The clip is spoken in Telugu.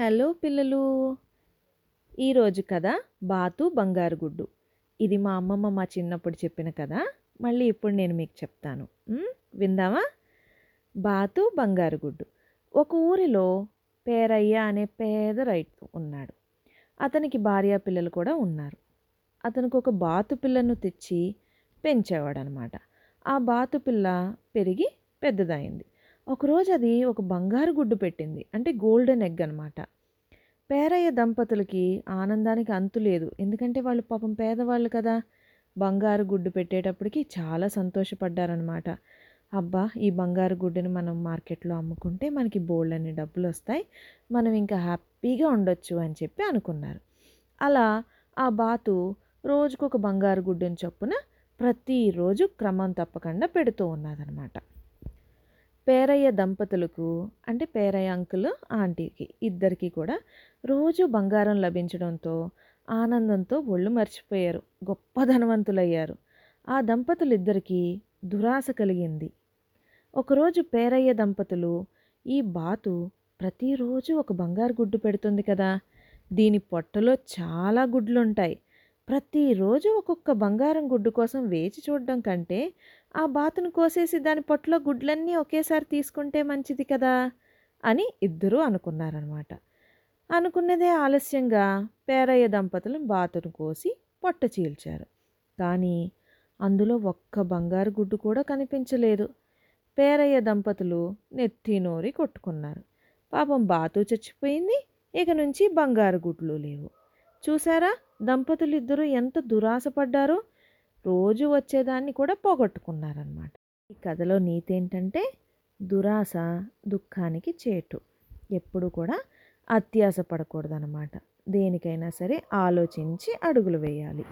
హలో పిల్లలు. ఈరోజు కథ బాతు బంగారు గుడ్డు. ఇది మా అమ్మమ్మ మా చిన్నప్పుడు చెప్పిన కథ. మళ్ళీ ఇప్పుడు నేను మీకు చెప్తాను. విందామా? బాతు బంగారు గుడ్డు. ఒక ఊరిలో పేరయ్య అనే పేద రైతు ఉన్నాడు. అతనికి భార్య పిల్లలు కూడా ఉన్నారు. అతనికి ఒక బాతు పిల్లను తెచ్చి పెంచేవాడనమాట. ఆ బాతు పిల్ల పెరిగి పెద్దదైంది. ఒకరోజు అది ఒక బంగారు గుడ్డు పెట్టింది. అంటే గోల్డెన్ ఎగ్ అనమాట పేరయ్య దంపతులకి ఆనందానికి అంతు లేదు. ఎందుకంటే వాళ్ళు పాపం పేదవాళ్ళు కదా. బంగారు గుడ్డు పెట్టేటప్పటికి చాలా సంతోషపడ్డారనమాట అబ్బా ఈ బంగారు గుడ్డుని మనం మార్కెట్లో అమ్ముకుంటే మనకి బోల్డ్ అనే డబ్బులు వస్తాయి మనం ఇంకా హ్యాపీగా ఉండొచ్చు అని చెప్పి అనుకున్నారు. అలా ఆ బాతు రోజుకొక బంగారు గుడ్డుని చొప్పున ప్రతిరోజు క్రమం తప్పకుండా పెడుతూ ఉన్నదనమాట పేరయ్య దంపతులకు అంటే పేరయ్య అంకుల్ ఆంటీకి ఇద్దరికి కూడా రోజు బంగారం లభించడంతో ఆనందంతో ఒళ్ళు మర్చిపోయారు. గొప్ప ధనవంతులయ్యారు. ఆ దంపతులిద్దరికీ దురాశ కలిగింది. ఒకరోజు పేరయ్య దంపతులు ఈ బాతు ప్రతిరోజు ఒక బంగారు గుడ్డు పెడుతుంది కదా! దీని పొట్టలో చాలా గుడ్లుంటాయి. ప్రతిరోజు ఒక్కొక్క బంగారం గుడ్డు కోసం వేచి చూడడం కంటే ఆ బాతును కోసేసి దాని పొట్టలో గుడ్లన్నీ ఒకేసారి తీసుకుంటే మంచిది కదా? అని ఇద్దరూ అనుకున్నారనమాట. అనుకున్నదే ఆలస్యంగా పేరయ్య దంపతులు బాతును కోసి పొట్ట చీల్చారు. కానీ అందులో ఒక్క బంగారు గుడ్డు కూడా కనిపించలేదు. పేరయ్య దంపతులు నెత్తి నోరి కొట్టుకున్నారు. పాపం బాతు చచ్చిపోయింది ఇక నుంచి బంగారు గుడ్లు లేవు. చూసారా? దంపతులిద్దరూ ఎంత దురాశపడ్డారో రోజు వచ్చేదాన్ని కూడా పోగొట్టుకున్నారనమాట ఈ కథలో నీతి ఏంటంటే దురాశ దుఃఖానికి చేటు. ఎప్పుడు కూడా అత్యాశ పడకూడదనమాట దేనికైనా సరే ఆలోచించి అడుగులు వేయాలి.